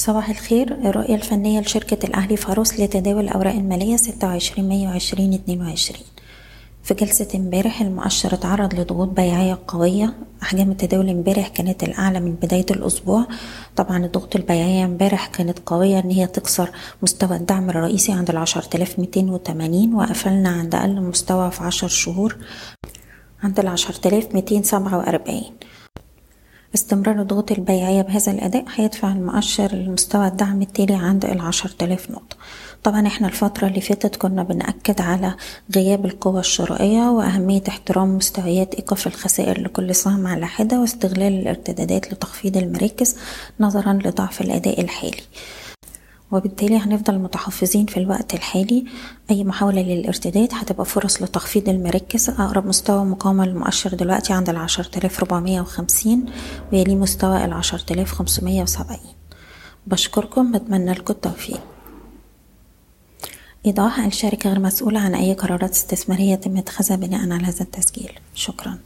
صباح الخير. الرؤية الفنية لشركة الأهلي فاروس لتداول الأوراق المالية ستة وعشرين مايو عشرين اتنين وعشرين. في جلسة امبارح المؤشر اتعرض لضغوط بيعية قوية. أحجام التداول امبارح كانت الأعلى من بداية الأسبوع. طبعا الضغوط البيعية امبارح كانت قوية إن هي تكسر مستوى الدعم الرئيسي عند العشرة آلاف ميتين وتمانين وقفلنا عند أقل مستوى في عشر شهور عند العشرة آلاف ميتين سبعة وأربعين. استمرار الضغوط البيعية بهذا الأداء هيدفع المؤشر لمستوى الدعم التالي عند العشر تلاف نقطة. طبعا إحنا الفترة اللي فاتت كنا بنأكد على غياب القوة الشرائية وأهمية احترام مستويات إيقاف الخسائر لكل سهم على حدة واستغلال الارتدادات لتخفيض المراكز نظرا لضعف الأداء الحالي. وبالتالي هنفضل متحفظين في الوقت الحالي. أي محاولة للارتداد هتبقى فرص لتخفيض المراكز. أقرب مستوى مقاومة للمؤشر دلوقتي عند العشرة آلاف ربعمية وخمسين ويلي مستوى العشرة آلاف خمسمية وسبعين. بشكركم بتمنى لكم التوفيق. إيضاح الشركة غير مسؤولة عن أي قرارات استثمارية يتم اتخاذها بناء على هذا التسجيل. شكراً.